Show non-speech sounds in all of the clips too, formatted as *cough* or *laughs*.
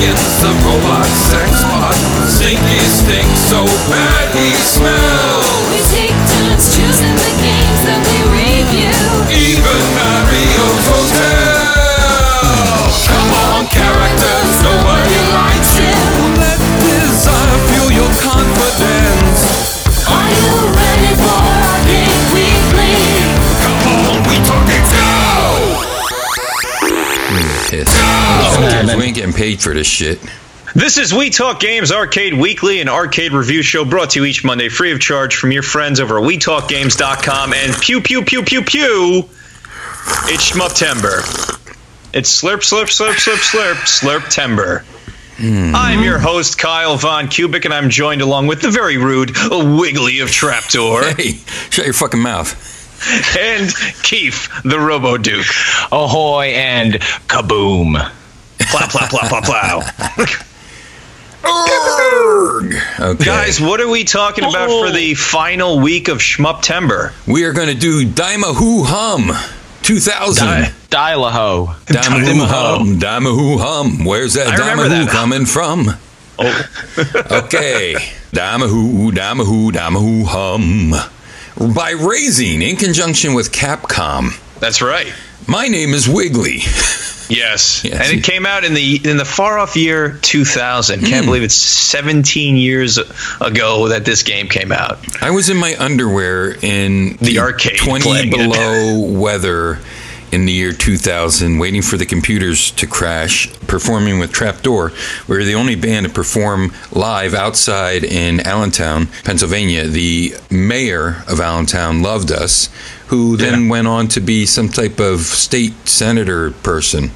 Against the robot sex bot. Stinky stinks so bad he smells. We take turns choosing the games that we review. Even Mario. Who cares? We ain't getting paid for this shit. This is We Talk Games Arcade Weekly, an arcade review show brought to you each Monday free of charge from your friends over at WeTalkGames.com. And pew, pew, pew, pew, pew, it's Schmuptember. It's slurp, slurp, slurp, slurp, slurp, slurp-tember. Hmm. I'm your host, Kyle Von Kubik, and I'm joined along with the very rude Wiggly of Trapdoor Hey, shut your fucking mouth. and Keith, the Robo Duke. Ahoy and kaboom. Plow, plow, plow, plow, plow. *laughs* Okay. Guys, what are we talking about for oh. the final week of Schmuptember? we are going to do Daimahoo Hum 2000. Di- Dialaho. Daimahoo Hum. Daimahoo Hum. Where's that Daimahoo that. coming from? Oh, *laughs* Okay. Daimahoo, Daimahoo, Daimahoo Hum. By Raizing in conjunction with Capcom. that's right. My name is Wiggly. *laughs* Yes. Yes. and it came out in the in the far off year 2000. Can't hmm. believe it's 17 years ago that this game came out. I was in my underwear in The arcade 20 *laughs* below weather in the year 2000, waiting for the computers to crash, performing with Trapdoor. We were the only band to perform live outside in Allentown, Pennsylvania. The mayor of Allentown loved us, who then went on to be some type of state senator person.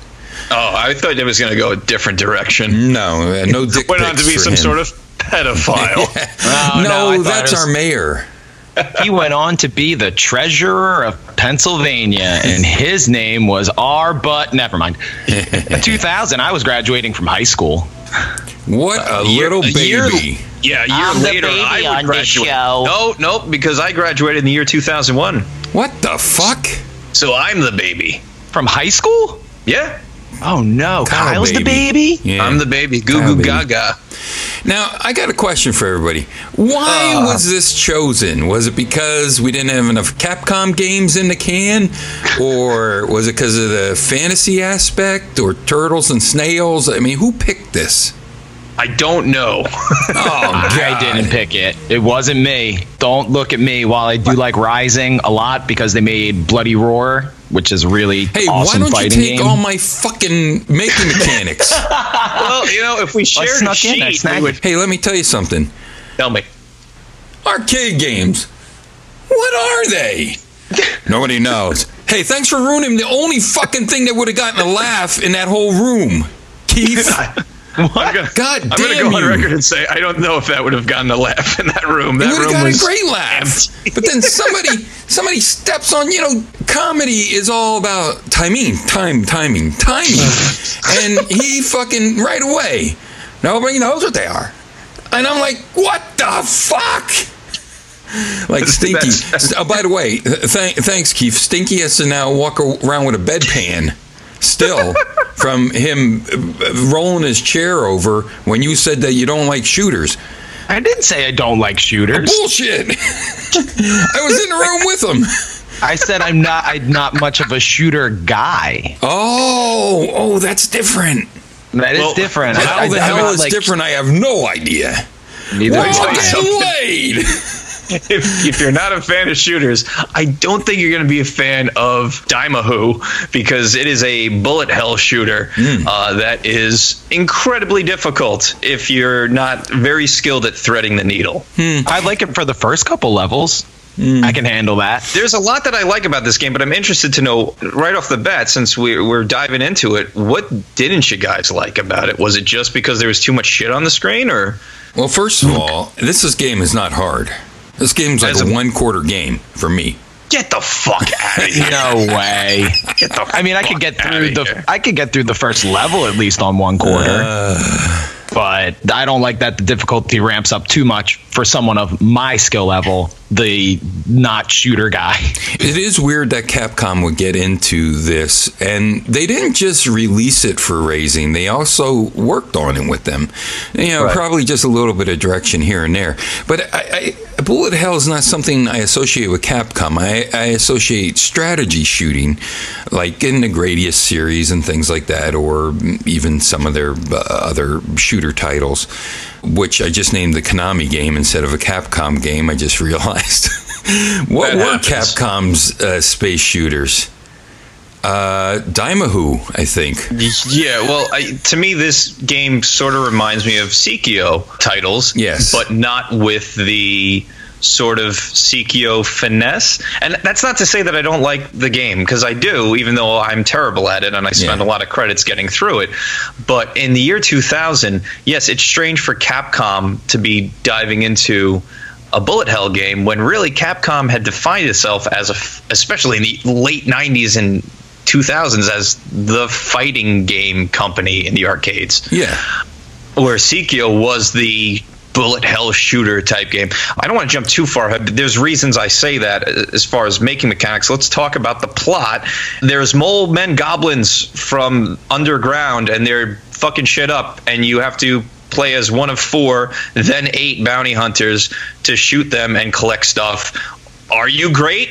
Oh, I thought it was going to go a different direction. No, uh, no dick Went on to be some him. sort of pedophile. *laughs* Oh, no, I thought that's was- our mayor. He went on to be the treasurer of Pennsylvania, and his name was R. But never mind. *laughs* 2000, I was graduating from high school. What a year- little a year- baby. yeah, a year I'm the later baby I would on this graduate. show. No, no, because I graduated in the year 2001. What the fuck? So I'm the baby. From high school? Yeah, Oh no, Kyle Kyle's the baby. baby? Yeah. I'm the baby. Goo Kyle goo baby. gaga. Now, I got a question for everybody. Why Uh. was this chosen? Was it because we didn't have enough Capcom games in the can? Or was it because of the fantasy aspect? Or turtles and snails? I mean, who picked this? I don't know. *laughs* Oh, I didn't pick it. It wasn't me. Don't look at me. While I do like Raizing a lot because they made Bloody Roar, which is really Hey, awesome why don't you fighting take game. all my fucking making mechanics? *laughs* well, you know, if we shared a snuck in, I sheet, we would hey, let me tell you something. tell me. Arcade games. What are they? *laughs* Nobody knows. Hey, thanks for ruining the only fucking thing that would have gotten a laugh in that whole room. Keith. I'm gonna, God I'm gonna damn go on record and say I don't know if that would have gotten a laugh in that room. That would have room got was a great laugh. empty. But then somebody somebody steps on, you know, comedy is all about timing, time, timing, timing. *sighs* and he fucking right away. Nobody knows what they are. And I'm like, what the fuck? Like Stinky. *laughs* Oh, by the way, th- thanks, Keith. Stinky has to now walk around with a bedpan still *laughs* from him uh, rolling his chair over when you said that you don't like shooters. I didn't say I don't like shooters. Bullshit. *laughs* I was in the room with him. *laughs* I said I'm not. I'm not much of a shooter guy. Oh, oh, that's different. That is Well, different. How I, the I, hell I'm is like, different? I have no idea. Neither Let *laughs* me do tell you I. something. Getting laid. if, if you're not a fan of shooters, I don't think you're going to be a fan of Daimahoo because it is a bullet hell shooter Hmm. uh, that is incredibly difficult if you're not very skilled at threading the needle. I like it for the first couple levels. I can handle that. There's a lot that I like about this game, but I'm interested to know right off the bat, since we, we're diving into it, what didn't you guys like about it? Was it just because there was too much shit on the screen, or Well, first of all, this is, game is not hard. This game's like As a a- one quarter game for me. get the fuck out of *laughs* here? No way. Get the I mean, I could get outta through here. the. I could get through the first level at least on one quarter. Uh. but I don't like that the difficulty ramps up too much for someone of my skill level the not shooter guy. It is weird that Capcom would get into this, and they didn't just release it for Raizing; they also worked on it with them. You know, Right. probably just a little bit of direction here and there. But I, I, Bullet Hell is not something I associate with Capcom. I, I associate strategy shooting, like in the Gradius series and things like that, or even some of their uh, other shooter titles, which I just named the Konami game instead of a Capcom game. I just *laughs* realized. what That were happens. Capcom's uh, space shooters? Uh, Daimahu, I think. Yeah, well, I, to me, this game sort of reminds me of Psikyo titles. Yes. But not with the sort of Psikyo finesse. And that's not to say that I don't like the game, because I do, even though I'm terrible at it and I spend Yeah. a lot of credits getting through it. But in the year 2000, yes, it's strange for Capcom to be diving into a bullet hell game when really Capcom had defined itself as a, especially in the late 90s and 2000s as the fighting game company in the arcades Yeah. where Psikyo was the bullet hell shooter type game. I don't want to jump too far ahead, but there's reasons I say that as far as making mechanics. Let's talk about the plot. There's mole men goblins from underground and they're fucking shit up and you have to play as one of four, then eight bounty hunters to shoot them and collect stuff. Are you great?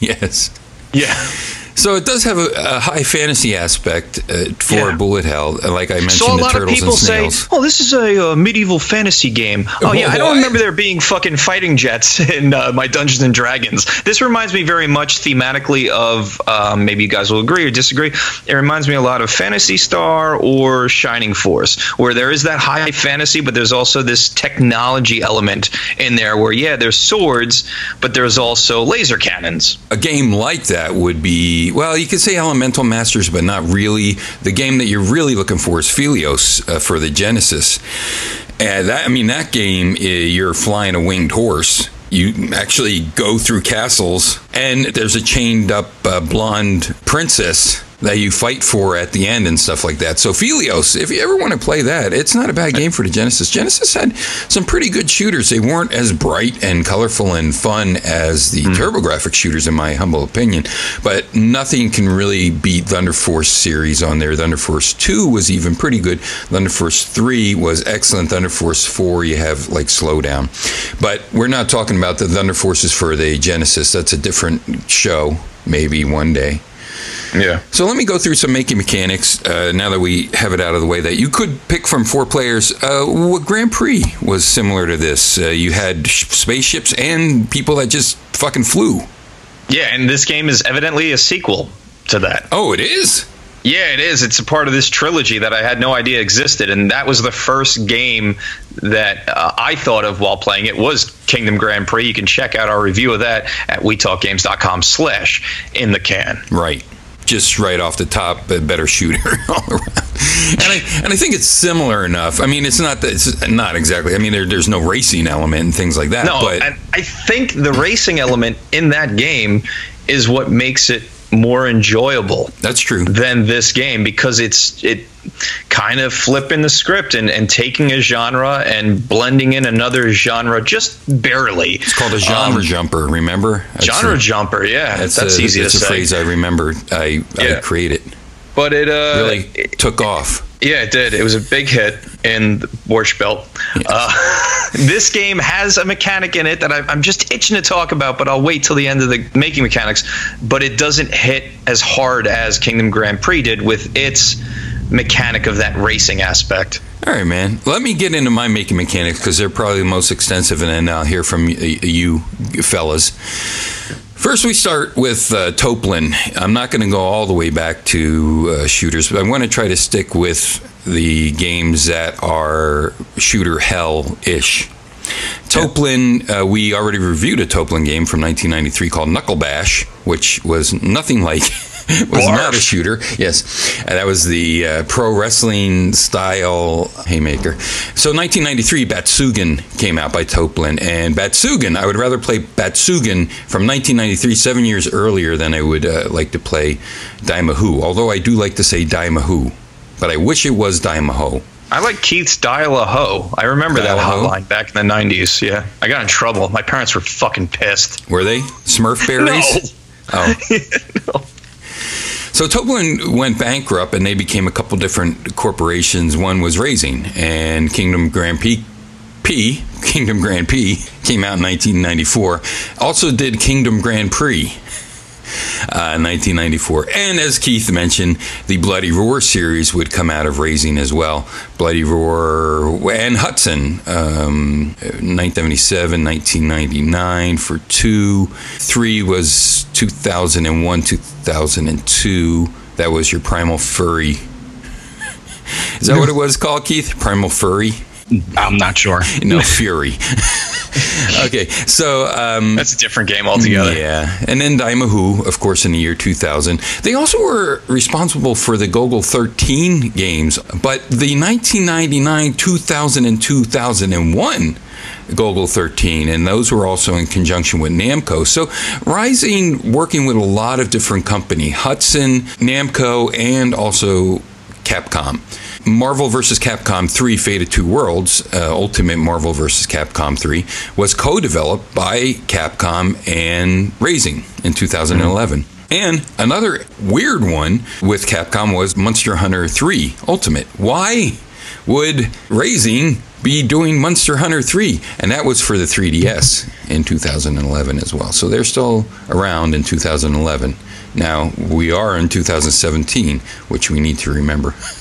Yes. Yeah. *laughs* So it does have a, a high fantasy aspect uh, for Yeah. Bullet Hell, like I mentioned, So a the lot of people say. "Oh, this is a uh, medieval fantasy game." Oh yeah, I don't remember there being fucking fighting jets *laughs* in uh, my Dungeons and Dragons. This reminds me very much thematically of um, maybe you guys will agree or disagree. It reminds me a lot of Phantasy Star or Shining Force, where there is that high fantasy, but there's also this technology element in there. Where yeah, there's swords, but there's also laser cannons. a game like that would be well you could say elemental masters but not really. The game that you're really looking for is Phelios uh, for the genesis. And that i mean that game uh, you're flying a winged horse. You actually go through castles and there's a chained up uh, blonde princess that you fight for at the end and stuff like that. So Phelios, if you ever want to play that, it's not a bad game for the Genesis. Genesis had some pretty good shooters. They weren't as bright and colorful and fun as the hmm. TurboGrafx shooters, in my humble opinion. But nothing can really beat Thunder Force series on there. Thunder Force 2 was even pretty good. Thunder Force 3 was excellent. Thunder Force 4, you have like slowdown. But we're not talking about the Thunder Forces for the Genesis. That's a different show, maybe one day. Yeah. So let me go through some making mechanics uh, now that we have it out of the way that you could pick from four players. Uh, what Grand Prix was similar to this. Uh, you had sh- spaceships and people that just fucking flew. Yeah, and this game is evidently a sequel to that. Oh, it is? Yeah, it is. It's a part of this trilogy that I had no idea existed, and that was the first game that uh, I thought of while playing it was Kingdom Grand Prix. You can check out our review of that at wetalkgames.com/slash in the can. Right. Just right off the top, a better shooter *laughs* all around. And I, and I think it's similar enough. I mean, it's not that it's not exactly. I mean, there, there's no racing element and things like that. No, but and I think the racing element in that game is what makes it more enjoyable. that's true. than this game because it's it kind of flipping the script and, and taking a genre and blending in another genre just barely. It's called a genre Um, jumper. Remember? That's genre a- jumper, yeah. That's, a, easy that's to a say. phrase I remember. I, I created. But it uh Really it- took off. Yeah, it did. It was a big hit in the Borscht Belt. Uh, *laughs* this game has a mechanic in it that I, I'm just itching to talk about, but I'll wait till the end of the making mechanics. But it doesn't hit as hard as Kingdom Grand Prix did with its mechanic of that racing aspect. All right, man. Let me get into my making mechanics because they're probably the most extensive, and then I'll hear from y- you fellas. First, we start with uh, Toaplan. I'm not going to go all the way back to uh, shooters, but I want to try to stick with the games that are shooter hell ish. Toaplan, uh, we already reviewed a Toaplan game from 1993 called Knuckle Bash, which was nothing like. *laughs* *laughs* was not a shooter. Yes, and that was the uh, pro wrestling style haymaker. So 1993, Batsugun came out by Toaplan, and Batsugun. I would rather play Batsugun from 1993, seven years earlier, than I would uh, like to play Daimahu. Although I do like to say Daimahu, but I wish it was Daimaho. I like Keith's Dial a Ho. I remember that Dial-a-ho? hotline back in the 90s. Yeah. I got in trouble. My parents were fucking pissed. Were they Smurf berries? *laughs* Oh. *laughs* So Toaplan went bankrupt, and they became a couple different corporations. One was Raizing, and Kingdom Grand P, P Kingdom Grand P came out in 1994. Also did Kingdom Grand Prix. Uh, 1994. And as Keith mentioned, the Bloody Roar series would come out of Raizing as well. Bloody Roar and Hudson, um, 1977, 1999 for two. Three was 2001, 2002. That was your Primal Furry. *laughs* Is that what it was called, Keith? Primal Furry? I'm not sure. No, Fury. *laughs* *laughs* okay, so um, That's a different game altogether. yeah, and then Daimahu, of course, in the year 2000. They also were responsible for the Golgo 13 games, but the 1999, 2000, and 2001 Golgo 13, and those were also in conjunction with Namco. So Raizing, working with a lot of different company, Hudson, Namco, and also Capcom. Marvel vs. Capcom 3 Fate of Two Worlds, uh, Ultimate Marvel vs. Capcom 3, was co developed by Capcom and Raizing in 2011. And another weird one with Capcom was Monster Hunter 3 Ultimate. Why would Raizing be doing Monster Hunter 3? And that was for the 3DS in 2011 as well. So they're still around in 2011. Now, we are in 2017, which we need to remember. *laughs*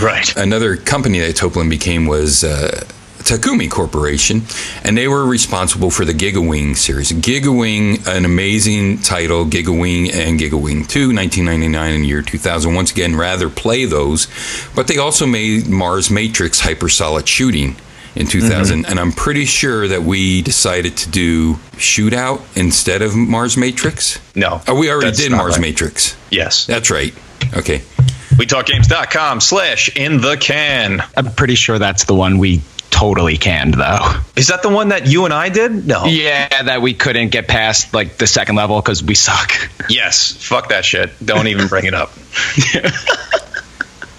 Right. Another company that Toaplan became was uh, Takumi Corporation, and they were responsible for the Gigawing series. Gigawing, an amazing title, Gigawing and Gigawing 2, 1999 and year 2000. Once again, rather play those, but they also made Mars Matrix Hypersolid Shooting in 2000, and I'm pretty sure that we decided to do Shootout instead of Mars Matrix. No. Oh, we already did Mars right. Matrix. Yes. That's right. Okay. WeTalkGames.com slash in the can. I'm pretty sure that's the one we totally canned, though. Is that the one that you and I did? No. Yeah, that we couldn't get past like the second level because we suck. Yes. Fuck that shit. Don't even bring it up. *laughs*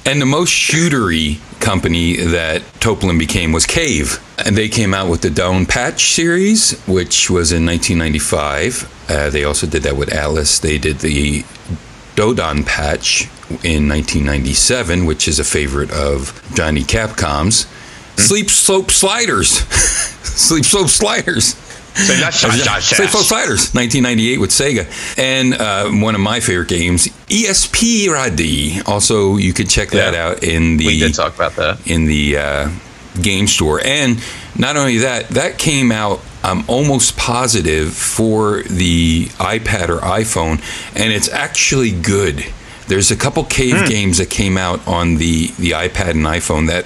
And the most shootery company that Toaplan became was Cave. And they came out with the DonPachi series, which was in 1995. Uh, they also did that with Alice. They did the DoDonPachi in 1997, which is a favorite of Johnny Capcom's. Steep Slope Sliders. *laughs* Steep Slope Sliders. Say that shot, shot, Sleep. Slope Sliders, 1998 with Sega. And uh, one of my favorite games, ESP Radi. Also, you could check that Yeah. out in the We did talk about that. in the uh, game store. And not only that, that came out. I'm almost positive for the iPad or iPhone, and it's actually good. There's a couple cave Hmm. games that came out on the the iPad and iPhone that.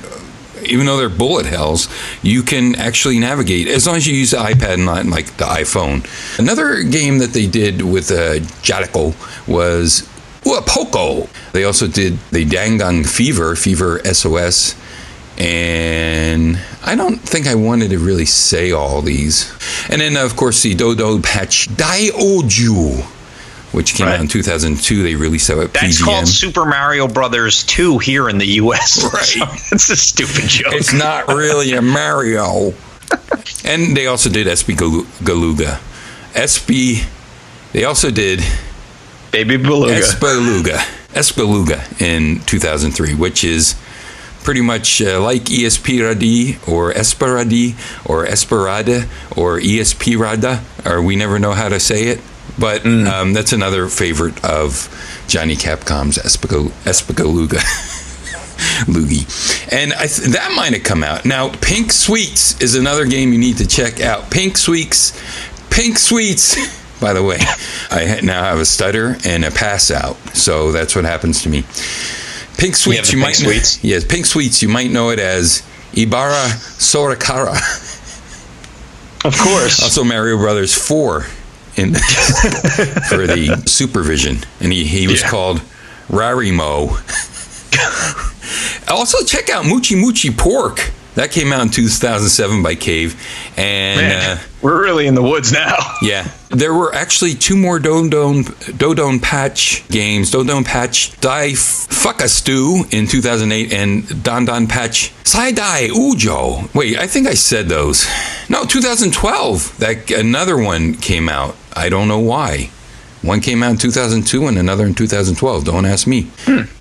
Even though they're bullet hells, you can actually navigate as long as you use the iPad and not like the iPhone. Another game that they did with uh, Jadical was Poco. They also did the Dangang Fever, Fever SOS, and I don't think I wanted to really say all these. And then, of course, the Dodo Patch Daioju, which came out in 2002. They released that at That's PGM. called Super Mario Brothers 2 here in the U.S. *laughs* Right. It's a stupid joke. it's not really a Mario. *laughs* and they also did SB Galuga. SB, they also did Baby Beluga. Espaluga. Espaluga in 2003, which is pretty much uh, like ESP or Esperadi or Esperada or ESP Rada, or we never know how to say it. But um, that's another favorite of Johnny Capcom's Espagaluga. *laughs* Loogie. And I th- that might have come out. Now, Pink Sweets is another game you need to check out. Pink Sweets. Pink Sweets. *laughs* By the way, I ha- now have a stutter and a pass out. So that's what happens to me. Pink Sweets, you Pink might know. Yes, Pink Sweets, you might know it as Ibarra Sorakara. Of course. *laughs* Also, Mario Brothers 4 in *laughs* for the Supervision, and he, he was Yeah. called Rarimo. also, check out Moochie Moochie Pork. That came out in 2007 by Cave, and Man, uh, we're really in the woods now. *laughs* yeah, there were actually two more Dodone Dodone Patch games. Dodone Patch Dai Fucka Stew in 2008 and Don Don Patch Sai Dai Ujo. Wait, I think I said those. No, 2012. That another one came out. I don't know why. One came out in 2002 and another in 2012. Don't ask me.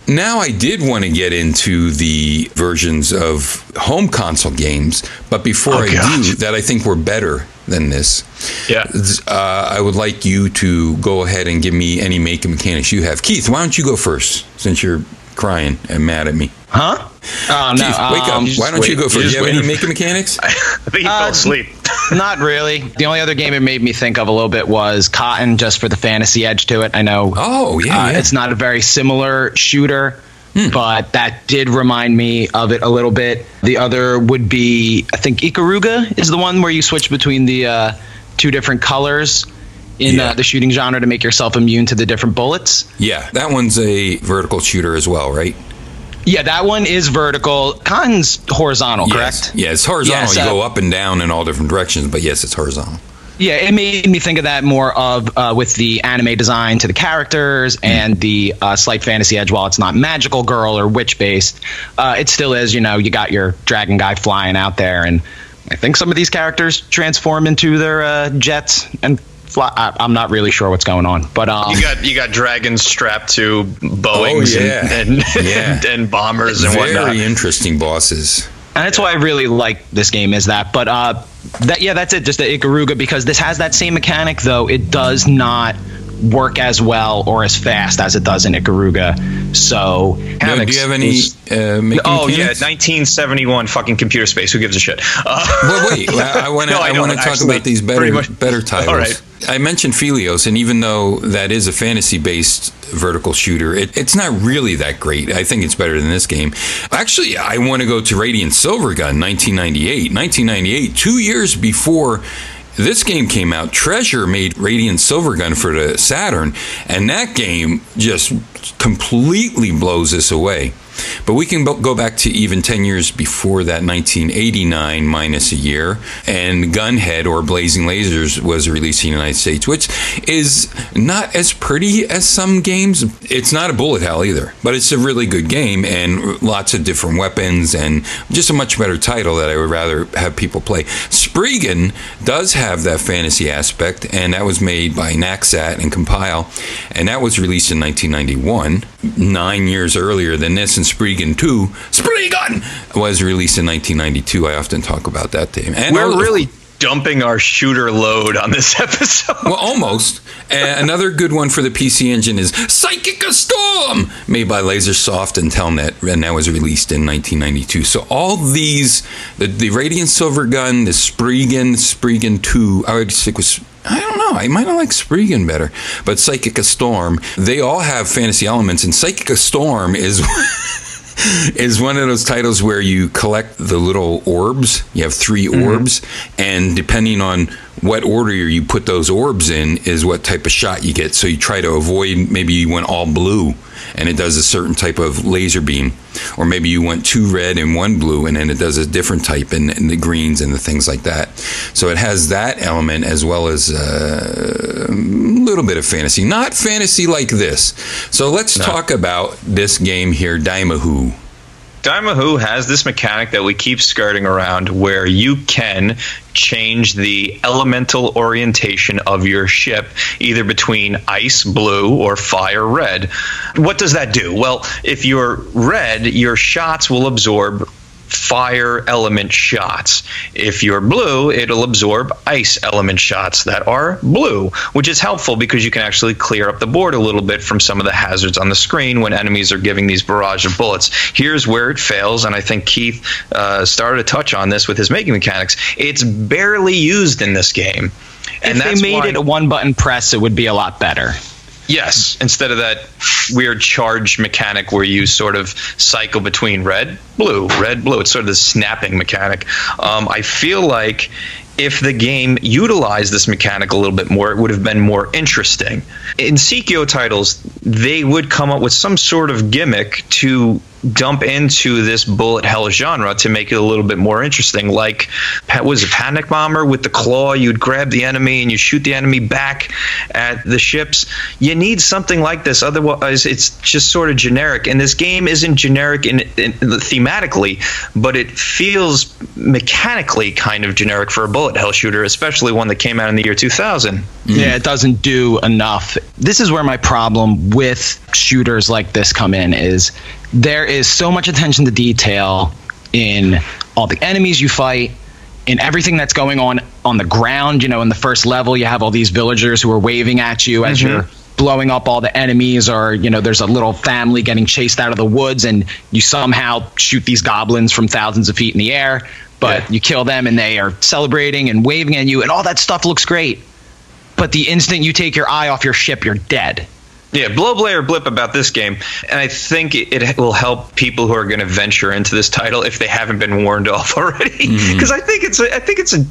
Now, I did want to get into the versions of home console games, but before Oh, I God. do, that I think were better than this. Yeah. Uh, I would like you to go ahead and give me any make and mechanics you have. Keith, why don't you go first since you're crying and mad at me? Huh? Oh, no. Keith, wake um, up. Why don't you wait- go you're first? Do you have any waiting. make and mechanics? *laughs* I think he Uh, fell asleep. *laughs* Not really. The only other game it made me think of a little bit was Cotton, just for the fantasy edge to it. I know Oh, yeah. uh, yeah. Hmm. it's not a very similar shooter, but that did remind me of it a little bit. The other would be, I think, Ikaruga is the one where you switch between the uh, two different colors in Yeah. uh, the shooting genre to make yourself immune to the different bullets. yeah, that one's a vertical shooter as well, right? Yeah, that one is vertical. Cotton's horizontal, Yes. correct? Yeah, it's horizontal. Yes, you uh, go up and down in all different directions, but yes, it's horizontal. Yeah, it made me think of that more of uh, with the anime design to the characters Hmm. and the uh, slight fantasy edge. While it's not magical girl or witch based, uh, it still is. You know, you got your dragon guy flying out there, and I think some of these characters transform into their uh, jets and. I, I'm not really sure what's going on, but um, You got you got dragons strapped to Boeings Oh, yeah. and and, Yeah. *laughs* and, and bombers and Very whatnot. interesting bosses. and that's why I really like this game is that. But uh, that yeah, that's it. Just the Ikaruga because this has that same mechanic though. It does not work as well or as fast as it does in Ikaruga. So No, do you have any uh, Oh yeah, 1971 fucking computer space. Who gives a shit? Uh, Well, wait. *laughs* I, want to. No, I I, want to talk actually, about these better, better titles. All right. I mentioned Phelios, and even though that is a fantasy-based vertical shooter, it, it's not really that great. I think it's better than this game. Actually, I want to go to Radiant Silvergun, 1998. 1998, two years before. This game came out. Treasure made Radiant Silvergun for the Saturn, and that game just completely blows this away. But we can go back to even 10 years before that, 1989 minus a year. And Gunhead or Blazing Lasers was released in the United States, which is not as pretty as some games. It's not a bullet hell either, but it's a really good game and lots of different weapons and just a much better title that I would rather have people play. Spriggan does have that fantasy aspect, and that was made by Naxat and Compile, and that was released in 1991, nine years earlier than this. And Spriggan 2, Spriggan, was released in 1992. I often talk about that game. And We're al- really dumping our shooter load on this *laughs* episode. well, almost. And another good one for the PC Engine is Psychic Storm, made by Lasersoft and Telenet, and that was released in 1992. So all these, the, the Radiant Silver Gun, the Spriggan, Spriggan 2, I would stick with. I don't know. I might not like Spriggan better, but Psychic Storm, they all have fantasy elements, and Psychic Storm is *laughs* *laughs* is one of those titles where you collect the little orbs. You have 3 mm-hmm. orbs, and depending on what order you put those orbs in, is what type of shot you get. So you try to avoid maybe you went all blue and it does a certain type of laser beam, or maybe you want two red and one blue, and then it does a different type in, in the greens and the things like that. So it has that element as well as uh, a little bit of fantasy, not fantasy like this. So let's talk about this game here, Daimahu. Daimahu has this mechanic that we keep skirting around where you can change the elemental orientation of your ship either between ice blue or fire red. What does that do? Well, if you're red, your shots will absorb fire element shots. If you're blue, it'll absorb ice element shots that are blue, which is helpful because you can actually clear up the board a little bit from some of the hazards on the screen when enemies are giving these barrage of bullets. Here's where it fails, and I think Keith uh, started to touch on this with his making mechanics. It's barely used in this game. And if that's they made why- it a one button press, it would be a lot better. Yes, instead of that weird charge mechanic where you sort of cycle between red, blue, red, blue. It's sort of this snapping mechanic. Um, I feel like if the game utilized this mechanic a little bit more, it would have been more interesting. In Psikyo titles, they would come up with some sort of gimmick to dump into this bullet hell genre to make it a little bit more interesting. Like, was it Panic Bomber with the claw? You'd grab the enemy and you shoot the enemy back at the ships. You need something like this, otherwise it's just sort of generic. And this game isn't generic in, in thematically, but it feels mechanically kind of generic for a bullet hell shooter, especially one that came out in the year 2000. Yeah, it doesn't do enough. This is where my problem with shooters like this come in is there is so much attention to detail in all the enemies you fight, in everything that's going on on the ground. You know, in the first level, you have all these villagers who are waving at you as mm-hmm. you're blowing up all the enemies, or you know, there's a little family getting chased out of the woods, and you somehow shoot these goblins from thousands of feet in the air. But Yeah. you kill them, and they are celebrating and waving at you, and all that stuff looks great. But the instant you take your eye off your ship, you're dead. Yeah, blow, blay, or blip about this game, and I think it, it will help people who are going to venture into this title if they haven't been warned *laughs* off already. Mm-hmm. Because I think it's a, I think it's a,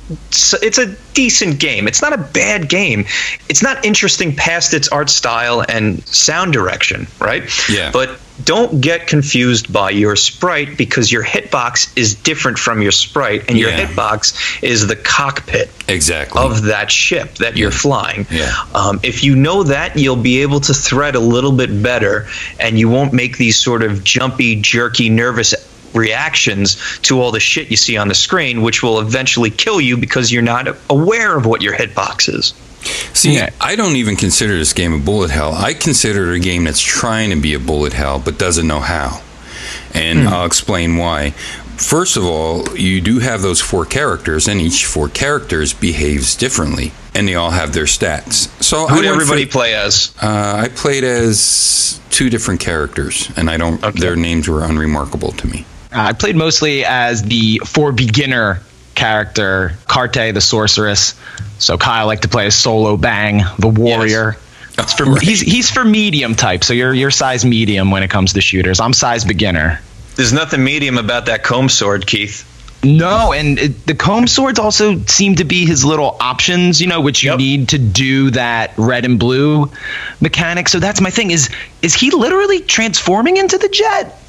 it's a decent game. It's not a bad game. It's not interesting past its art style and sound direction, right? Yeah. But don't get confused by your sprite because your hitbox is different from your sprite, and your Yeah. hitbox is the cockpit Exactly. of that ship that you're flying. Yeah. Um, if you know that, you'll be able to thread a little bit better, and you won't make these sort of jumpy, jerky, nervous reactions to all the shit you see on the screen, which will eventually kill you because you're not aware of what your hitbox is. See, Yeah. I don't even consider this game a bullet hell. I consider it a game that's trying to be a bullet hell but doesn't know how. And Hmm. I'll explain why. First of all, you do have those four characters, and each four characters behaves differently, and they all have their stats. So Who did everybody for- play as? Uh, I played as two different characters, and I don't. Okay. Their names were unremarkable to me. Uh, I played mostly as the for beginner character, Carte the sorceress. So Kyle liked to play as Solo Bang, the warrior. It's for, Right. He's he's for medium type, so you're you're size medium when it comes to shooters. I'm size beginner. There's nothing medium about that comb sword, Keith. No, and it, the comb swords also seem to be his little options, you know, which you Yep. need to do that red and blue mechanic. So that's my thing. Is is he literally transforming into the jet,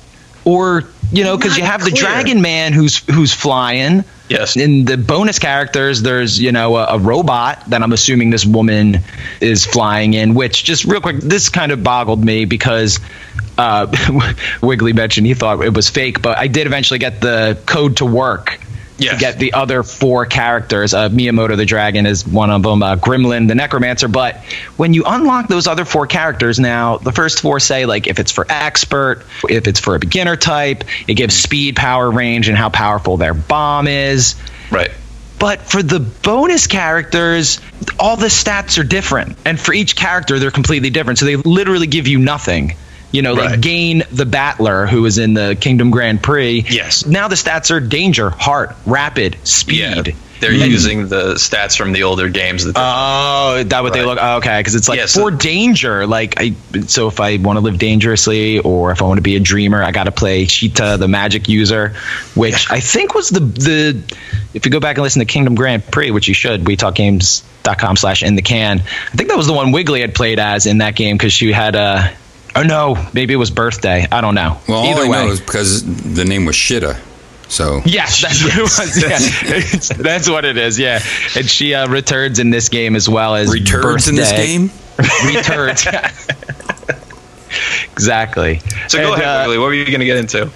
or you know, because you have the. Dragon Man who's who's flying. Yes. In the bonus characters, there's you know a, a robot that I'm assuming this woman is flying in. Which just real quick, this kind of boggled me because uh, *laughs* Wiggly mentioned he thought it was fake, but I did eventually get the code to work. Yes. To get the other four characters, uh, Miyamoto the dragon is one of them, uh, Gremlin the necromancer. But when you unlock those other four characters, now the first four say like if it's for expert, if it's for a beginner type, it gives speed, power, range, and how powerful their bomb is. Right. But for the bonus characters, all the stats are different. And for each character, they're completely different. So they literally give you nothing. You know, Right. like Gain the Battler, who was in the Kingdom Grand Prix. Yes. Now the stats are danger, heart, rapid, speed. Yeah. They're hmm. using the stats from the older games that Oh, is that what they look? Oh, okay, because it's like Yeah, so- for danger. Like, I so if I want to live dangerously, or if I want to be a dreamer, I got to play Cheetah, the magic user, which I think was the the. If you go back and listen to Kingdom Grand Prix, which you should, we talk games.com slash in the can. I think that was the one Wiggly had played as in that game because she had a. Oh no, maybe it was birthday. I don't know. Well, Either all I way. know is because the name was Shitta. So Yes, that's what it was. *laughs* Yeah, It's- *laughs* that's what it is. Yeah, and she uh, returns in this game as well as returns in this game. *laughs* returns. exactly. So go And, ahead, uh, Wiggly. What were you going to get into?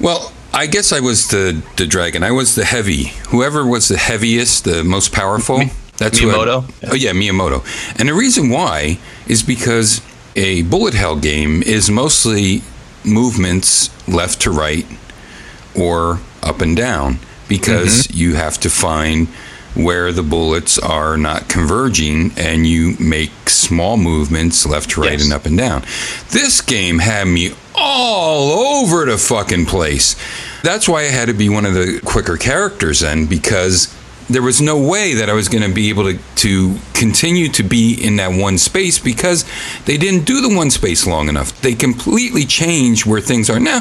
Well, I guess I was the the dragon. I was the heavy. Whoever was the heaviest, the most powerful. That's who I- Miyamoto? oh yeah, Miyamoto. And the reason why is because a bullet hell game is mostly movements left to right or up and down because mm-hmm. you have to find where the bullets are not converging and you make small movements left to right Yes. and up and down. This game had me all over the fucking place. That's why I had to be one of the quicker characters then because there was no way that I was going to be able to, to continue to be in that one space because they didn't do the one space long enough. They completely changed where things are now.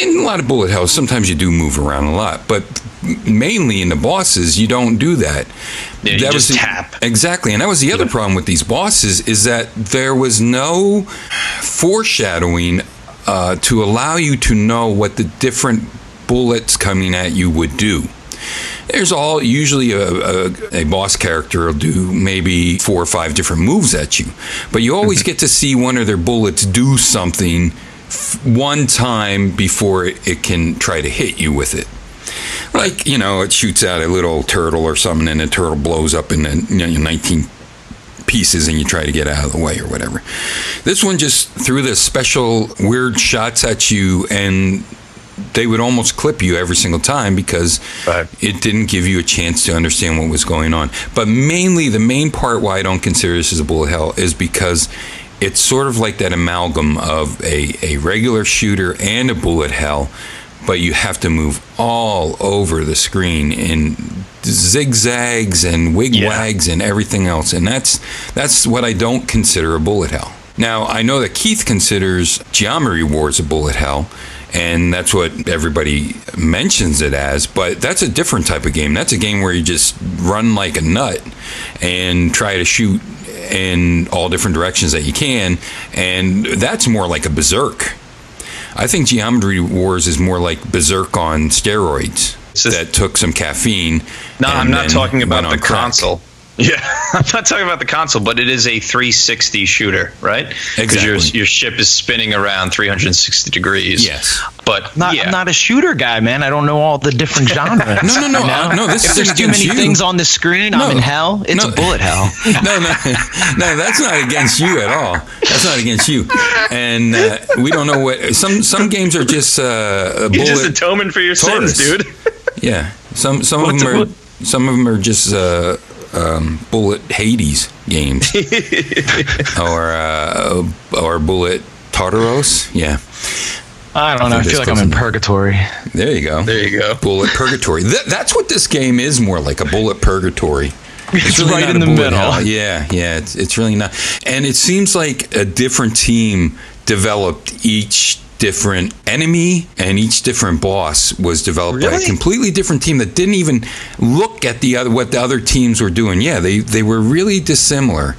In a lot of bullet hells, sometimes you do move around a lot, but mainly in the bosses, you don't do that. Yeah, you That just was the- tap. Exactly, and that was the other problem with these bosses is that there was no foreshadowing uh, to allow you to know what the different bullets coming at you would do. There's all usually a, a, a boss character will do maybe four or five different moves at you, but you always mm-hmm. get to see one of their bullets do something f- one time before it, it can try to hit you with it. Like you know, it shoots out a little turtle or something, and the turtle blows up in you know, 19 pieces, and you try to get out of the way or whatever. This one just threw this special weird shots at you, and they would almost clip you every single time because Right. it didn't give you a chance to understand what was going on. But mainly, the main part why I don't consider this as a bullet hell is because it's sort of like that amalgam of a, a regular shooter and a bullet hell, but you have to move all over the screen in zigzags and wigwags and everything else. And that's that's what I don't consider a bullet hell. Now I know that Keith considers Geometry Wars a bullet hell, and that's what everybody mentions it as. But that's a different type of game. That's a game where you just run like a nut and try to shoot in all different directions that you can, and that's more like a berserk. I think Geometry Wars is more like berserk on steroids just- that took some caffeine. No, I'm not talking about the crack. console. Yeah, *laughs* I'm not talking about the console, but it is a 360 shooter, right? Because your your ship is spinning around 360 degrees. Yes. but Not, yeah. I'm not a shooter guy, man. I don't know all the different *laughs* genres. No, no, no, you know? uh, no, this if is there's too many you. things on the screen, No. I'm in hell. It's No. a bullet hell. *laughs* no, no, no, that's not against you at all. That's not against you. And uh, we don't know what some some games are just uh, a You're bullet. just atoning for your Taurus. sins, dude. yeah, some some What's of them are some of them are just uh, um, bullet Hades games, *laughs* or uh, or bullet Tartaros. Yeah, I don't know. I This feel like I'm in in- purgatory. there you go. There you go. Bullet *laughs* Purgatory. Th- that's what this game is more like a bullet purgatory. It's really right in the middle. hell. Yeah, yeah, it's, it's really not. And it seems like a different team developed each different enemy and each different boss was developed by a completely different team that didn't even look at the other what the other teams were doing. Yeah, they they were really dissimilar.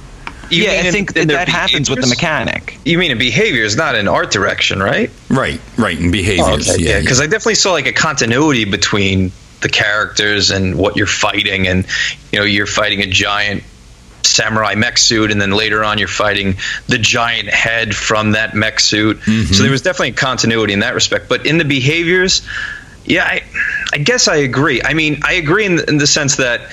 You yeah, I in- think in that, that happens with the mechanic. You mean in behaviors, not in art direction, right? Right, right, and behaviors. Oh, okay, yeah, Because I definitely saw like a continuity between the characters and what you're fighting, and you know, you're fighting a giant samurai mech suit, and then later on, you're fighting the giant head from that mech suit. So mm-hmm. there was definitely a continuity in that respect. But in the behaviors, yeah, I, I guess I agree. I mean, I agree in the, in the sense that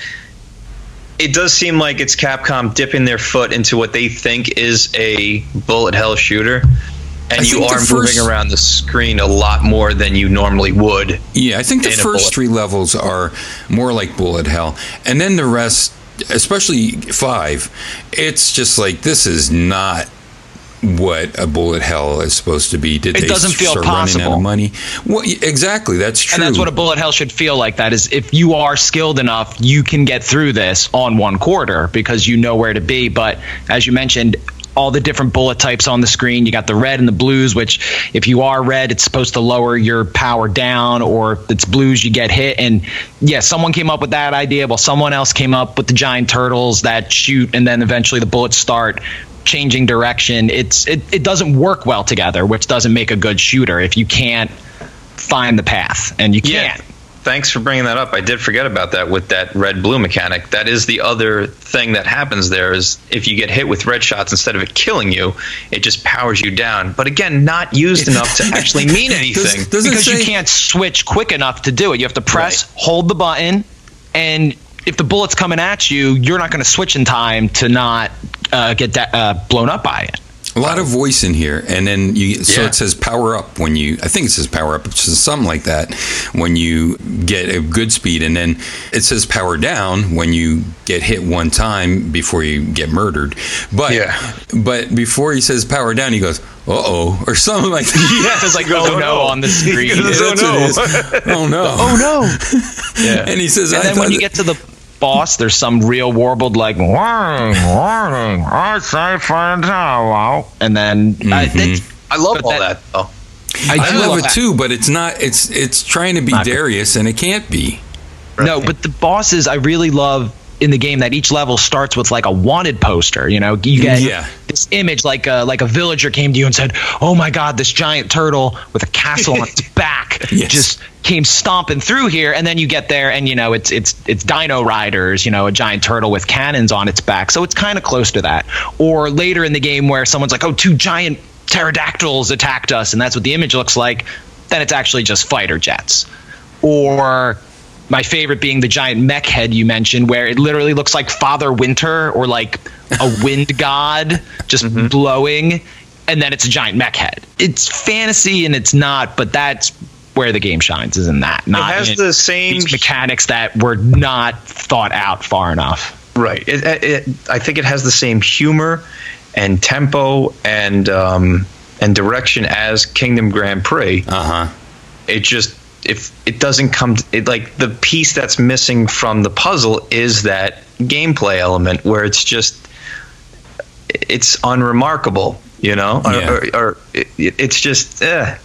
it does seem like it's Capcom dipping their foot into what they think is a bullet hell shooter. And I you are first- moving around the screen a lot more than you normally would. Yeah, I think the first three levels are more like bullet hell, and then the rest, especially five, it's just like this is not what a bullet hell is supposed to be. Did It they doesn't feel start running out possible. of money? Well, exactly. That's true. And that's what a bullet hell should feel like. That is, if you are skilled enough, you can get through this on one quarter because you know where to be. But as you mentioned, all the different bullet types on the screen. You got the red and the blues, which if you are red, it's supposed to lower your power down, or if it's blues, you get hit. And yeah, someone came up with that idea, while someone else came up with the giant turtles that shoot, and then eventually the bullets start changing direction. It's it, it doesn't work well together, which doesn't make a good shooter if you can't find the path, and you can't. Thanks for bringing that up. I did forget about that with that red blue mechanic. That is the other thing that happens there is if you get hit with red shots instead of it killing you, it just powers you down. But again, not used enough to *laughs* actually mean anything. Does, does because say, you can't switch quick enough to do it. You have to press, Right. hold the button, and if the bullet's coming at you, you're not going to switch in time to not uh, get da- uh, blown up by it. A lot of voice in here, and then you. So Yeah. it says power up when you. I think it says power up, which is something like that when you get a good speed, and then it says power down when you get hit one time before you get murdered. But Yeah. but before he says power down, he goes, "Uh oh," or something like that. *laughs* Yeah, It's like, oh, "Oh, no, no." on the screen. Goes, "Oh, no. what it is. Oh no! *laughs* oh no! *laughs* Yeah. And he says, And I then when you get to the boss, there's some real warbled like warning, warning, I say for now, and then I, Mhm. it's- I love all that- that, though. I, I do love it that. too, but it's not. It's it's trying to be Not good. Darius, and it can't be. No, but the bosses I really love in the game that each level starts with like a wanted poster. You know, you get Yeah. this image like a like a villager came to you and said, "Oh my God, this giant turtle with a castle on its *laughs* back Yes. just came stomping through here." And then you get there, and you know it's it's it's Dino Riders, you know, a giant turtle with cannons on its back. So it's kind of close to that. Or later in the game where someone's like, "Oh, two giant pterodactyls attacked us," and that's what the image looks like. Then it's actually just fighter jets. Or my favorite being the giant mech head you mentioned, where it literally looks like Father Winter or like a *laughs* wind god just blowing, and then it's a giant mech head. It's fantasy and it's not, but that's where the game shines is in that. Not has in the same- these mechanics that were not thought out far enough. Right. It, it, it, I think it has the same humor and tempo and um, and direction as Kingdom Grand Prix. Uh huh. It just if it doesn't come it like the piece that's missing from the puzzle is that gameplay element where it's just it's unremarkable, you know, Or- Yeah. or, or, it, it's just eh,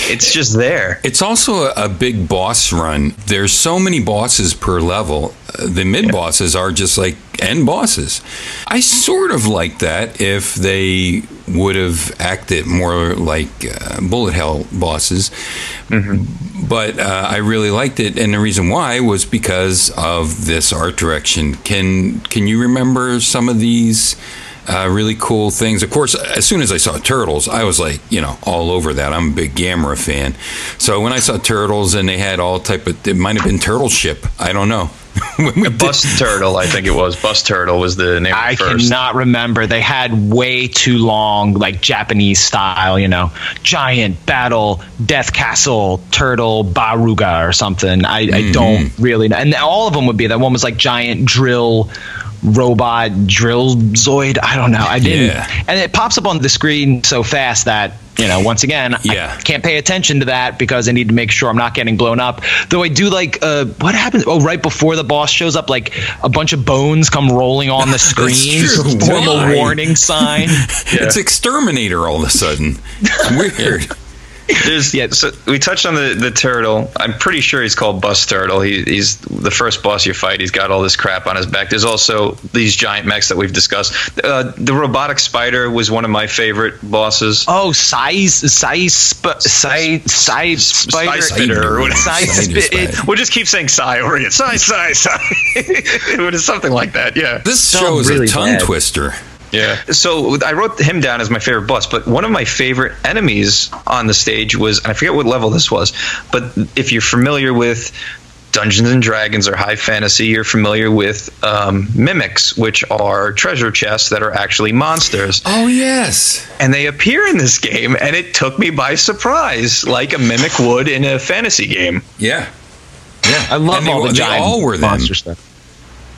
it's just there. It's also a, a big boss run. There's so many bosses per level. The mid bosses are just like end bosses. I sort of like that if they would have acted more like uh, bullet hell bosses. But uh, I really liked it, and the reason why was because of this art direction. Can Can you remember some of these? uh, really cool things. Of course, as soon as I saw Turtles, I was like, you know, all over that. I'm a big Gamera fan. So when I saw Turtles and they had all type of, it might have been Turtle Ship. I don't know. *laughs* We did- Turtle, I think it was. Bust Turtle was the name I first. cannot remember. They had way too long, like Japanese style, you know, giant battle, death castle, turtle, baruga or something. I, I mm-hmm. don't really know. And all of them would be that one was like giant drill robot drill zoid. I don't know. I didn't. Yeah. And it pops up on the screen so fast that, you know, once again, Yeah. I can't pay attention to that because I need to make sure I'm not getting blown up. Though I do like, uh, what happens? Oh, right before the boss shows up, like a bunch of bones come rolling on the *laughs* screen, true. form Why? a warning sign. *laughs* It's Exterminator all of a sudden. *laughs* Weird. There's, Yeah. so we touched on the, the turtle. I'm pretty sure he's called Bust Turtle. He, he's the first boss you fight. He's got all this crap on his back. There's also these giant mechs that we've discussed. Uh, the robotic spider was one of my favorite bosses. Oh, size, size, sp- size, size spider, Size spitter or whatever. Size Spider spi- it- spider. We'll just keep saying size over again. Psy, Psy, Psy. it was something like that. Yeah. This show is really a tongue bad. twister. Yeah. So I wrote him down as my favorite boss, but one of my favorite enemies on the stage was, and I forget what level this was, but if you're familiar with Dungeons and Dragons or high fantasy, you're familiar with um, mimics, which are treasure chests that are actually monsters. Oh, yes. And they appear in this game, and it took me by surprise, like a mimic would in a fantasy game. Yeah. Yeah. I love And they, all the they giant all were monster stuff.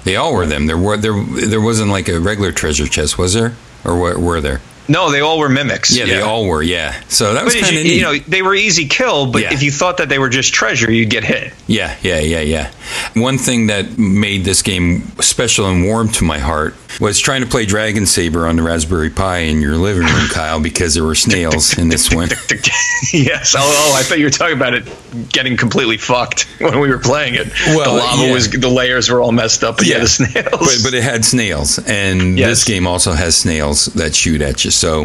They all were them. There were there there wasn't like a regular treasure chest, was there? Or were, were there? No, they all were mimics. Yeah, they all were. Yeah. So that was kind you, of neat. you know, they were easy kill, but Yeah. if you thought that they were just treasure, you'd get hit. Yeah, yeah, yeah, yeah. One thing that made this game special and warm to my heart was trying to play Dragon Saber on the Raspberry Pi in your living room, *laughs* Kyle, because there were snails in this one. *laughs* yes. Oh, oh, I thought you were talking about it getting completely fucked *laughs* when we were playing it. Well, the lava yeah. was the layers were all messed up, but yeah, the snails. But, but it had snails, and Yes. this game also has snails that shoot at you. So,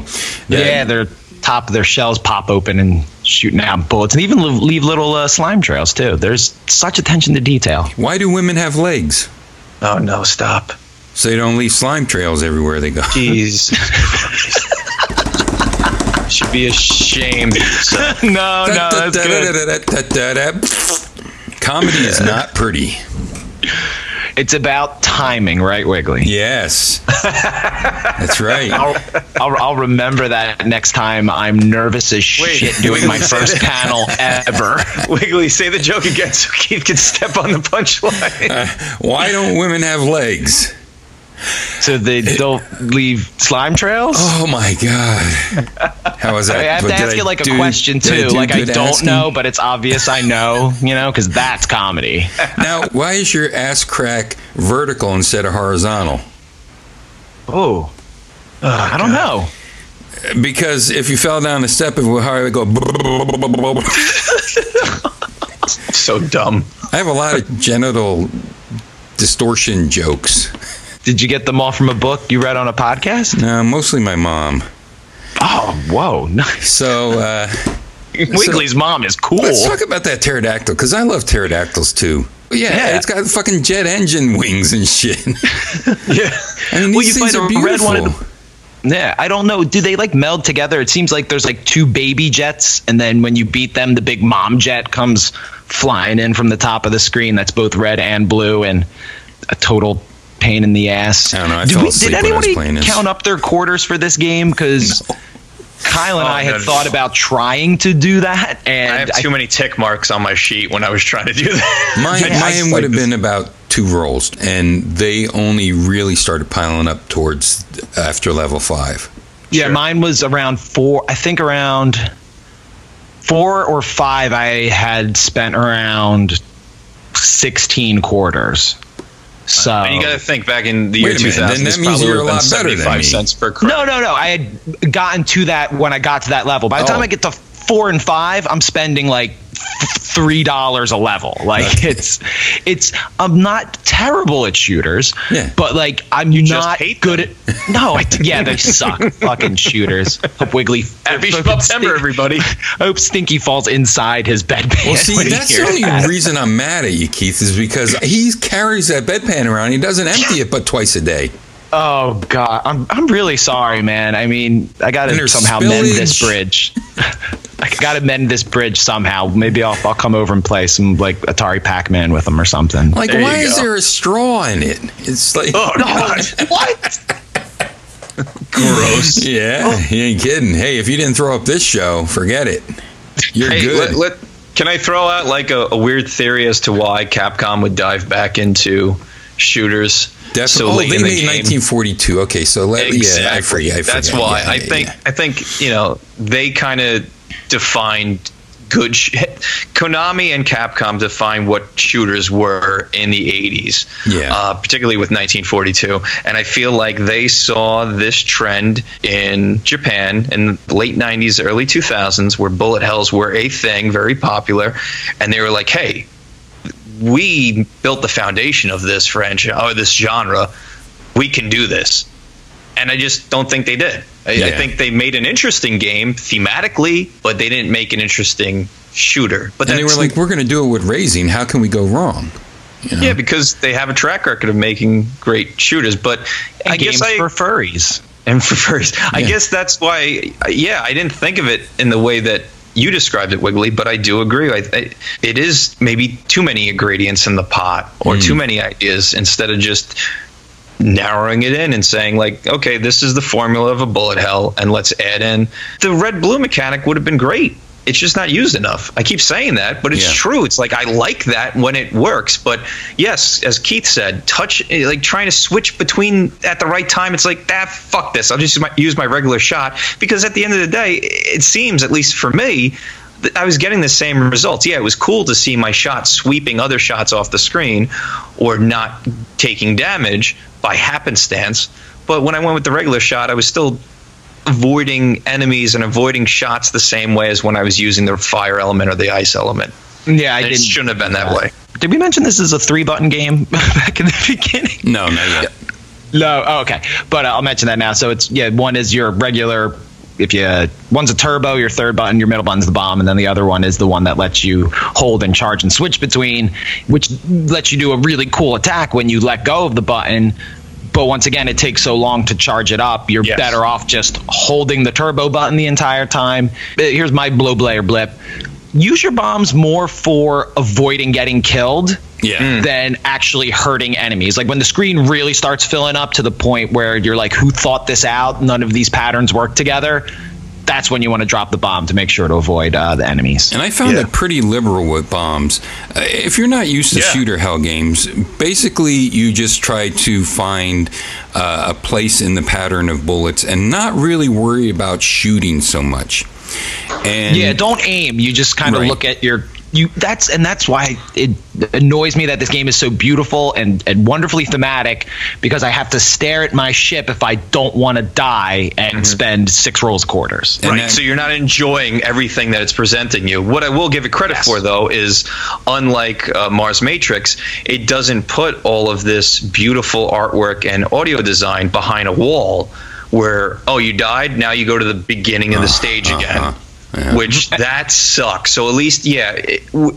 that- Yeah, their top of their shells pop open and shooting out bullets, and even leave, leave little uh, slime trails too. There's such attention to detail. why do women have legs? oh no, stop. So they don't leave slime trails everywhere they go. *laughs* Jeez. Should be ashamed. So, *laughs* no, no, that's good. Comedy is not pretty. It's about timing, right, Wiggly? Yes, *laughs* that's right. I'll, I'll, I'll remember that next time I'm nervous as Wait, shit doing my *laughs* first panel ever. *laughs* Wiggly, say the joke again so Keith can step on the punchline. Uh, Why don't women have legs? So they don't leave slime trails? Oh my god! How was that? I have But to ask I you like a question too. do like I don't asking? know, but it's obvious I know, you know, because that's comedy. *laughs* Now, why is your ass crack vertical instead of horizontal? Oh, I don't know. Because if you fell down a step, it would hardly go. *laughs* so dumb. I have a lot of genital distortion jokes. Did you get them all from a book you read on a podcast? No, mostly my mom. Oh, whoa. *laughs* Nice. So uh, Wiggly's mom is cool. let's talk about that pterodactyl because I love pterodactyls too. Yeah, Yeah. it's got fucking jet engine wings and shit. *laughs* Yeah. I mean, Well, these you things find are a red one Yeah, I don't know. Do they like meld together? It seems like there's like two baby jets, and then when you beat them, the big mom jet comes flying in from the top of the screen. That's both red and blue, and a total pain in the ass. I don't know, I did, fell we- asleep did when I was anybody count up their quarters for this game? Because Kyle and Oh, I had no, thought no. about trying to do that, and I have too many tick marks on my sheet when I was trying to do that. Mine, Yeah, mine would like have been about two rolls, and they only really started piling up towards after level five. Yeah, Sure. mine was around four. I think around four or five. I had spent around sixteen quarters. So And you got to think back in the year Wait a minute, 2000, then that means you're a lot better than 75 me. cents per credit. no, no, no. I had gotten to that when I got to that level. By the time Oh. I get to four and five, I'm spending like th- three dollars a level. Like it's, it's. I'm not terrible at shooters, Yeah. but like I'm just not hate good at. *laughs* No, I, yeah, they suck. *laughs* Fucking shooters. Hope Wiggly. Happy September, Stink- everybody. *laughs* Hope Stinky falls inside his bedpan. Well, see, that's the only that. reason I'm mad at you, Keith, is because he carries that bedpan around. He doesn't empty it but twice a day. Oh God, I'm I'm really sorry, man. I mean, I got to there's somehow mend this bridge. *laughs* I got to mend this bridge somehow. Maybe I'll I'll come over and play some like Atari Pac-Man with them or something. Like, There why is go. there a straw in it? It's like, Oh, God. *laughs* what? Gross. yeah, oh. you ain't kidding. Hey, if you didn't throw up this show, forget it. You're Hey, good. let, let, can I throw out like a, a weird theory as to why Capcom would dive back into shooters Definitely. so oh, they in the made game? 1942. Okay, so let yeah, I forget. I That's forget. why Yeah, I think yeah. I think you know they kind of defined good. Sh- *laughs* Konami and Capcom defined what shooters were in the 80s. Yeah. Uh, particularly with 1942, and I feel like they saw this trend in Japan in the late 90s, early 2000s, where bullet hells were a thing, very popular, and they were like, "Hey, we built the foundation of this franchise or this genre. We can do this." And I just don't think they did. I, I think they made an interesting game thematically, but they didn't make an interesting shooter. But And they were like, we're going to do it with Raizing. How can we go wrong? You know? yeah, because they have a track record of making great shooters. But And I games guess I for furries. and for first, I guess that's why. Yeah, I didn't think of it in the way that you described it, Wiggly. But I do agree. I, I, it is maybe too many ingredients in the pot, or too hmm. many ideas, instead of just narrowing it in and saying like, okay, this is the formula of a bullet hell, and let's add in the red blue mechanic would have been great. It's just not used enough. I keep saying that, but it's Yeah. true. It's like I like that when it works, but yes, as Keith said, touch like trying to switch between at the right time. It's like that. fuck this. I'll just use my, use my regular shot because at the end of the day, it seems at least for me. I was getting the same results. Yeah, it was cool to see my shot sweeping other shots off the screen or not taking damage by happenstance. But when I went with the regular shot, I was still avoiding enemies and avoiding shots the same way as when I was using the fire element or the ice element. Yeah, I it didn't. shouldn't have been that way. Did we mention this is a three button game *laughs* back in the beginning? No, not yet. No, oh, okay, but uh, I'll mention that now. So it's yeah, one is your regular. If you one's a turbo, your third button, your middle button's the bomb, and then the other one is the one that lets you hold and charge and switch between, which lets you do a really cool attack when you let go of the button. But once again, it takes so long to charge it up. You're Yes. better off just holding the turbo button the entire time. Uh, Here's my blow blayer blip. Use your bombs more for avoiding getting killed Yeah. than actually hurting enemies. Like when the screen really starts filling up to the point where you're like, who thought this out? None of these patterns work together. That's when you want to drop the bomb to make sure to avoid uh, the enemies. And I found Yeah. it pretty liberal with bombs. Uh, if you're not used to Yeah. shooter hell games, basically you just try to find uh, a place in the pattern of bullets and not really worry about shooting so much. And yeah, don't aim. You just kind of Right. look at your you that's and that's why it annoys me that this game is so beautiful and, and wonderfully thematic because I have to stare at my ship if I don't want to die and spend six rolls of quarters. And right. then- so you're not enjoying everything that it's presenting you. What I will give it credit Yes. for, though, is unlike uh, Mars Matrix, it doesn't put all of this beautiful artwork and audio design behind a wall where, oh, you died, now you go to the beginning of the stage again. uh-huh. Yeah. Which that sucks. So at least, yeah,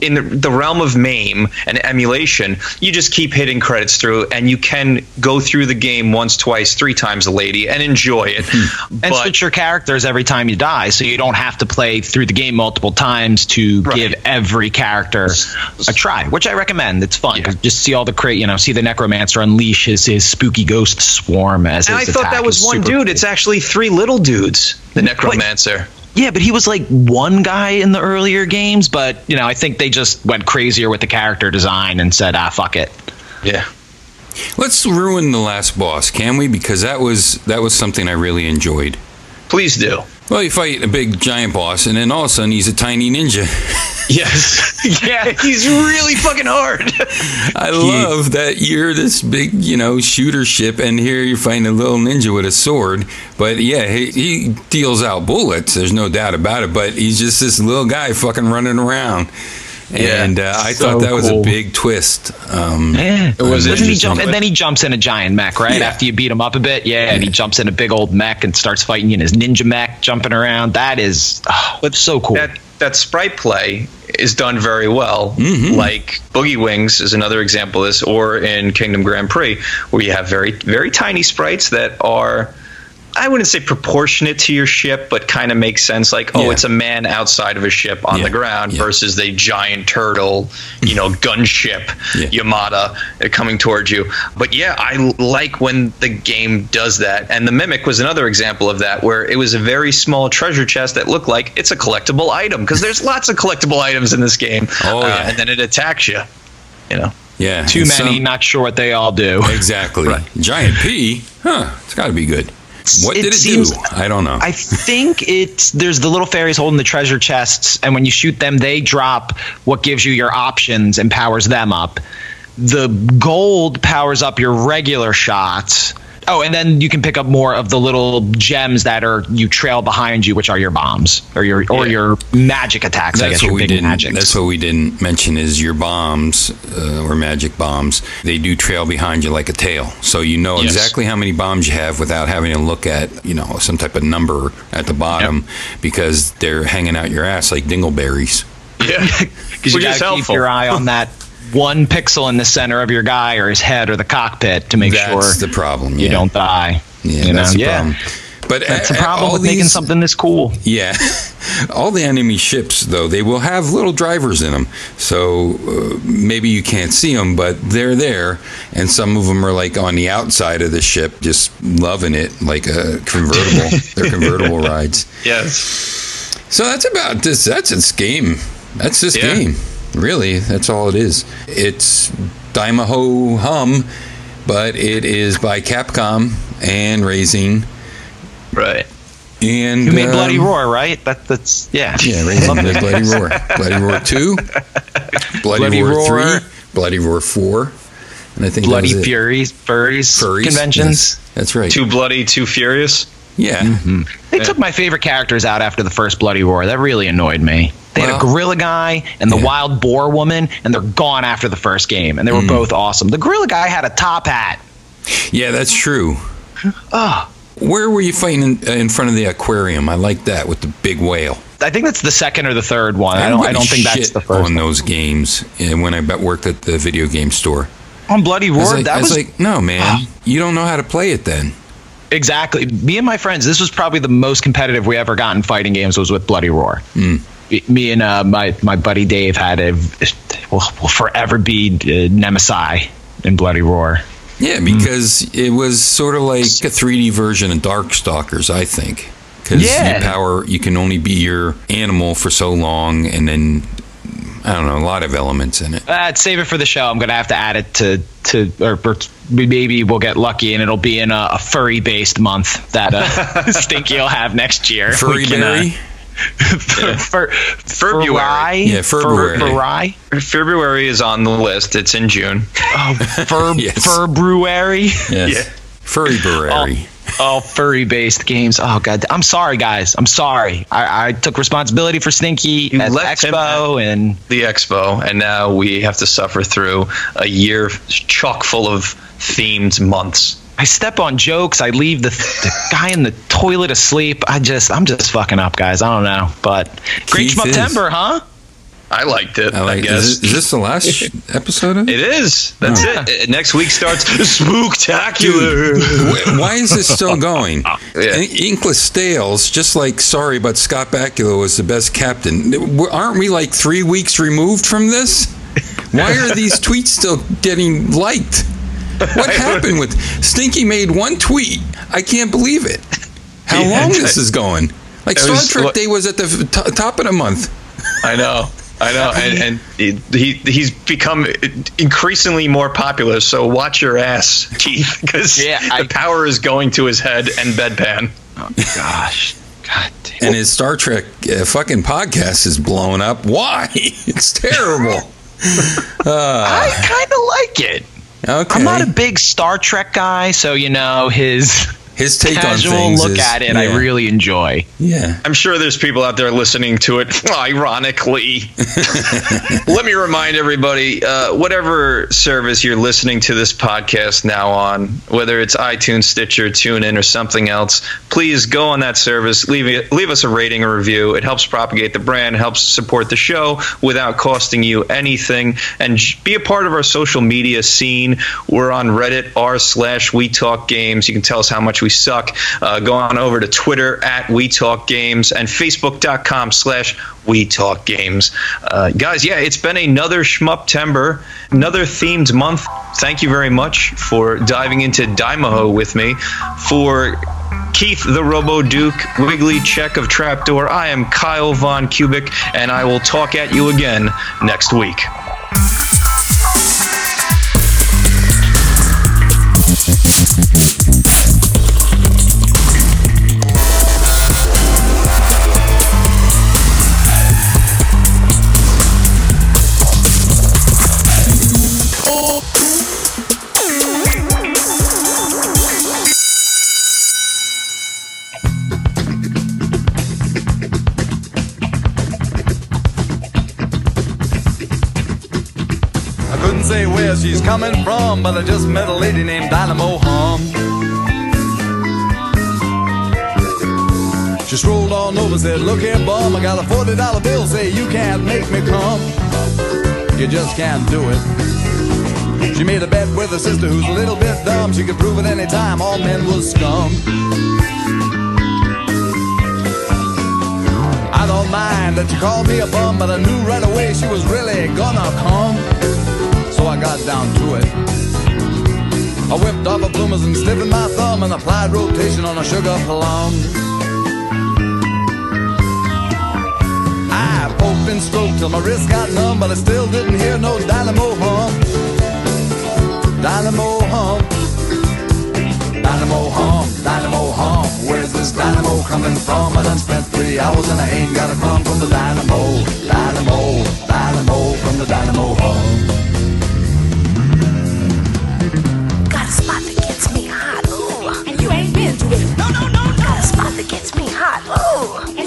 in the, the realm of MAME and emulation, you just keep hitting credits through, and you can go through the game once, twice, three times a lady and enjoy it. Hmm. and but switch your characters every time you die, so you don't have to play through the game multiple times to Right. give every character a try, which I recommend. It's fun. Yeah. Just see all the cra you know, see the necromancer unleash his, his spooky ghost swarm as And I thought that was one dude. cool. It's actually three little dudes. The necromancer. Yeah, but he was like one guy in the earlier games, but you know, I think they just went crazier with the character design and said, ah, fuck it. Yeah. Let's ruin the last boss, can we? Because that was that was something I really enjoyed. Please do. Well, you fight a big giant boss, and then all of a sudden he's a tiny ninja. *laughs* Yes. *laughs* yeah. He's really fucking hard. *laughs* I love that you're this big, you know, shooter ship, and here you're fighting a little ninja with a sword. But yeah, he, he deals out bullets. There's no doubt about it. But he's just this little guy fucking running around. Yeah. And uh, I So thought that was a big twist. Um, Yeah, it was Doesn't he jump? And then he jumps in a giant mech, right? Yeah. After you beat him up a bit, yeah, and he jumps in a big old mech and starts fighting you in his ninja mech, jumping around. That is oh, so cool. that that sprite play is done very well. Mm-hmm. Like Boogie Wings is another example of this, or in Kingdom Grand Prix, where you have very very tiny sprites that are. I wouldn't say proportionate to your ship, but kind of makes sense. Like, oh, Yeah. it's a man outside of a ship on Yeah. the ground Yeah. versus the giant turtle, you know, gunship Yeah. Yamada uh, coming towards you. But yeah, I like when the game does that. And the Mimic was another example of that, where it was a very small treasure chest that looked like it's a collectible item because there's lots of collectible items in this game. Oh, Uh, yeah. and then it attacks you. You know. yeah, Too many, some- not sure what they all do. exactly. *laughs* Right. Giant P, huh? It's got to be good. What It did it seems- do? I don't know. I think it's there's the little fairies holding the treasure chests, and when you shoot them, they drop what gives you your options and powers them up. The gold powers up your regular shots. Oh, and then you can pick up more of the little gems that are you trail behind you, which are your bombs or your or Yeah. your magic attacks. I That's guess what your we didn't. magics. That's what we didn't mention is your bombs uh, or magic bombs. They do trail behind you like a tail, so you know Yes. exactly how many bombs you have without having to look at you know some type of number at the bottom because they're hanging out your ass like dingleberries. Yeah. *laughs* because you Which is gotta keep your eye on that one pixel in the center of your guy or his head or the cockpit to make That's sure the problem. you yeah. don't die. Yeah, you that's know? the yeah. problem. But That's the uh, problem all with making something this cool. Yeah, *laughs* all the enemy ships though they will have little drivers in them, so uh, maybe you can't see them, but they're there, and some of them are like on the outside of the ship, just loving it like a convertible. *laughs* they're convertible rides. Yes. So that's about this. That's its game. That's this Yeah. game. Really, that's all it is. It's Daimaho Hum, but it is by Capcom and Raizing. Right. And You made Bloody um, Roar, right? That that's yeah. Yeah, Raizing the Bloody *laughs* Roar. Bloody Roar 2, Bloody, Bloody Roar, Roar. 3, Bloody Roar 4, and I think Bloody was. Furies, furries, Furries. conventions. Yes, that's right. Too bloody, too furious. yeah. They took my favorite characters out after the first Bloody Roar. That really annoyed me. They had a gorilla guy and the Yeah. wild boar woman, and they're gone after the first game, and they were Mm. both awesome. The gorilla guy had a top hat. Yeah, that's true. Oh, Where were you fighting in, uh, in front of the aquarium? I like that with the big whale. I think that's the second or the third one. I don't. I don't think that's the first. on those games. And when I worked at the video game store, On Bloody Roar, like, that I was was like, no, man, you don't know how to play it. Then Exactly. Me and my friends, this was probably the most competitive we ever got in fighting games was with Bloody Roar. Hmm. Me- Me and uh, my, my buddy Dave had a, will, will forever be uh, Nemesis in Bloody Roar. yeah, because it was sort of like a 3D version of Darkstalkers, I think. Because Yeah. you power, you can only be your animal for so long, and then I don't know, a lot of elements in it. Uh, save it for the show. I'm going to have to add it to, to or, or maybe we'll get lucky and it'll be in a, a furry based month that uh, *laughs* Stinky will have next year. Furry We can, uh, berry. *laughs* For, February. Yeah, February. February. February is on the list. It's in June. Oh, Fer, *laughs* Yes. February. Yes. Yeah. Furry Berary. Oh, furry based games. Oh god, I'm sorry, guys. I'm sorry. I, I took responsibility for Stinky You at left him Expo, and The expo, and now we have to suffer through a year chock full of themed months. I step on jokes. I leave the, the guy in the toilet asleep. I just, I'm just fucking up, guys. I don't know, but great Keith is. Huh? I liked it. I I, guess Is, it- is this the last *laughs* episode of it? it is. That's Yeah. it. Next week starts spooktacular. Wh- Why is this still going? Yeah. Inkless Stales, just like sorry, but Scott Bakula was the best captain. Aren't we like three weeks removed from this? Why are these tweets still getting liked? *laughs* What happened with Stinky made one tweet? I can't believe it. How Yeah, long it's- *laughs* this is going? Like Star was- Trek what- Day was at the f- t- top of the month. I know. I know, and, and he, he he's become increasingly more popular. So watch your ass, Keith, because Yeah, the I- power is going to his head and bedpan. Oh gosh, god damn. And his Star Trek uh, fucking podcast is blowing up. Why? *laughs* It's terrible. I kind of like it. Okay. I'm not a big Star Trek guy, so you know his His take casual on things Casual look is, at it. yeah. I really enjoy. Yeah. I'm sure there's people out there listening to it, *laughs* ironically. *laughs* Let me remind everybody uh, whatever service you're listening to this podcast now on, whether it's iTunes, Stitcher, TuneIn, or something else, please go on that service, leave, it, leave us a rating or review. It helps propagate the brand, helps support the show without costing you anything. And be a part of our social media scene. We're on Reddit, r slash We Talk Games. You can tell us how much we suck. Uh, go on over to Twitter at We Talk Games and Facebook.com slash We Talk Games. Uh, guys, yeah, it's been another Shmup Shmuptember, another themed month. Thank you very much for diving into Dimahoo with me. For Keith the Robo Duke, Wiggly Check of Trapdoor, I am Kyle Von Kubic, and I will talk at you again next week. She's coming from, but I just met a lady named Dinah-Moe Humm. She strolled on over said, Look here, bum, I got a $40 bill, say you can't make me come. You just can't do it. She made a bet with her sister who's a little bit dumb. She could prove at any time all men was scum. I don't mind that you called me a bum, but I knew right away she was really gonna come I got down to it. I whipped off a bloomers and stiffened my thumb and applied rotation on a sugar plum. I poked and stroked till my wrist got numb, but I still didn't hear no dynamo hum. Dynamo hum. Dynamo hum, dynamo hum. Where's this dynamo coming from? I done spent three hours and I ain't got a crumb from the dynamo. Dynamo, dynamo from the dynamo hum. Ooh.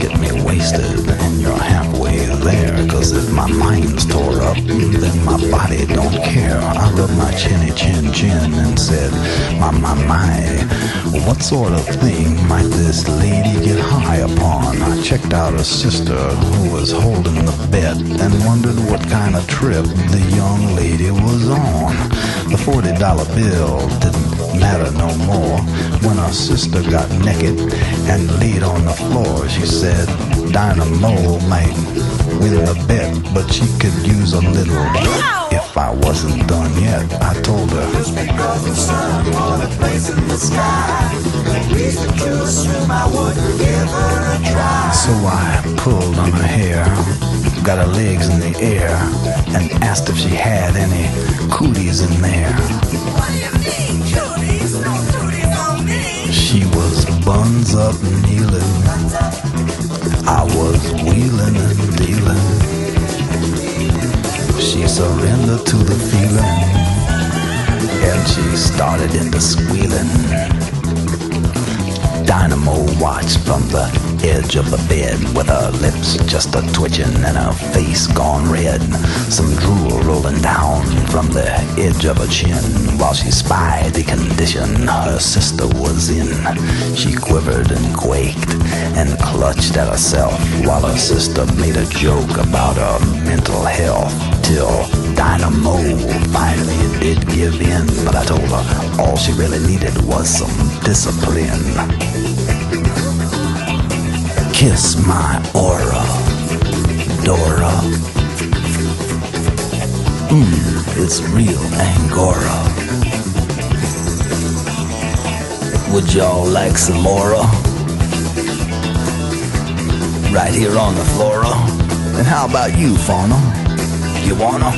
Get me wasted, and you're halfway there, cause if my mind's tore up, then my body don't care. I rubbed my chinny chin chin and said, My, my, my, what sort of thing might this lady get high upon? I checked out her sister, who was holding the bet, and wondered what kind of trip the young lady was on. The $40 bill didn't matter no more. When her sister got naked and laid on the floor, she said, Dinah-Moe might win the bet, but she could use a little. If I wasn't done yet, I told her. Just because the sun on a place in the sky, reason to assume I would give her a try. So I pulled on her hair, got her legs in the air, and asked if she had any cooties in there. She was buns up kneeling. I was wheeling and dealing. She surrendered to the feeling. And she started into squealing. Dinah-Moe watched from the edge of the bed with her lips just a twitching and her face gone red. Some drool rolling down from the edge of her chin while she spied the condition her sister was in. She quivered and quaked and clutched at herself while her sister made a joke about her mental health till Dinah-Moe finally did give in. But I told her all she really needed was some discipline. Kiss my aura, Dora. Mmm, it's real Angora. Would y'all like some more? Right here on the flora. And how about you, Fauna? You wanna?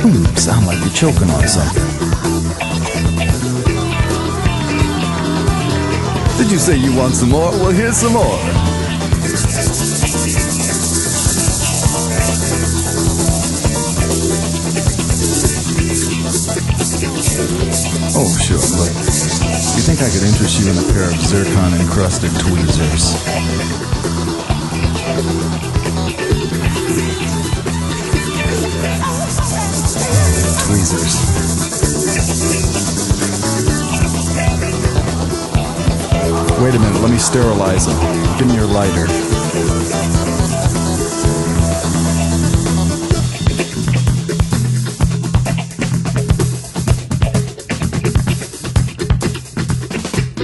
Hmm, sound like you're choking on something. Did you say you want some more? Well, here's some more. Oh, sure, look. You think I could interest you in a pair of zircon encrusted tweezers? Tweezers. Wait a minute, let me sterilize them. Give me your lighter.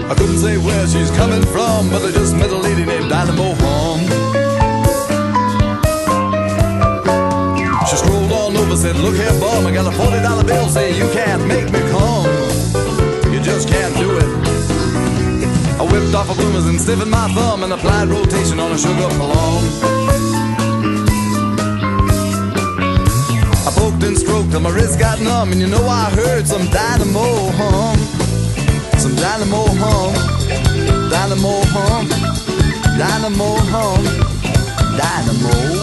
I couldn't say where she's coming from, but I just met a lady named Dinah-Moe Humm. She strolled on over, said, Look here, bum, I got a $40 bill, say you can't make me off a bloomers and stiffened my thumb and applied rotation on a sugar plum. I poked and stroked till my wrist got numb, and you know I heard some dynamo hum. Some dynamo hum, dynamo hum, dynamo hum, dynamo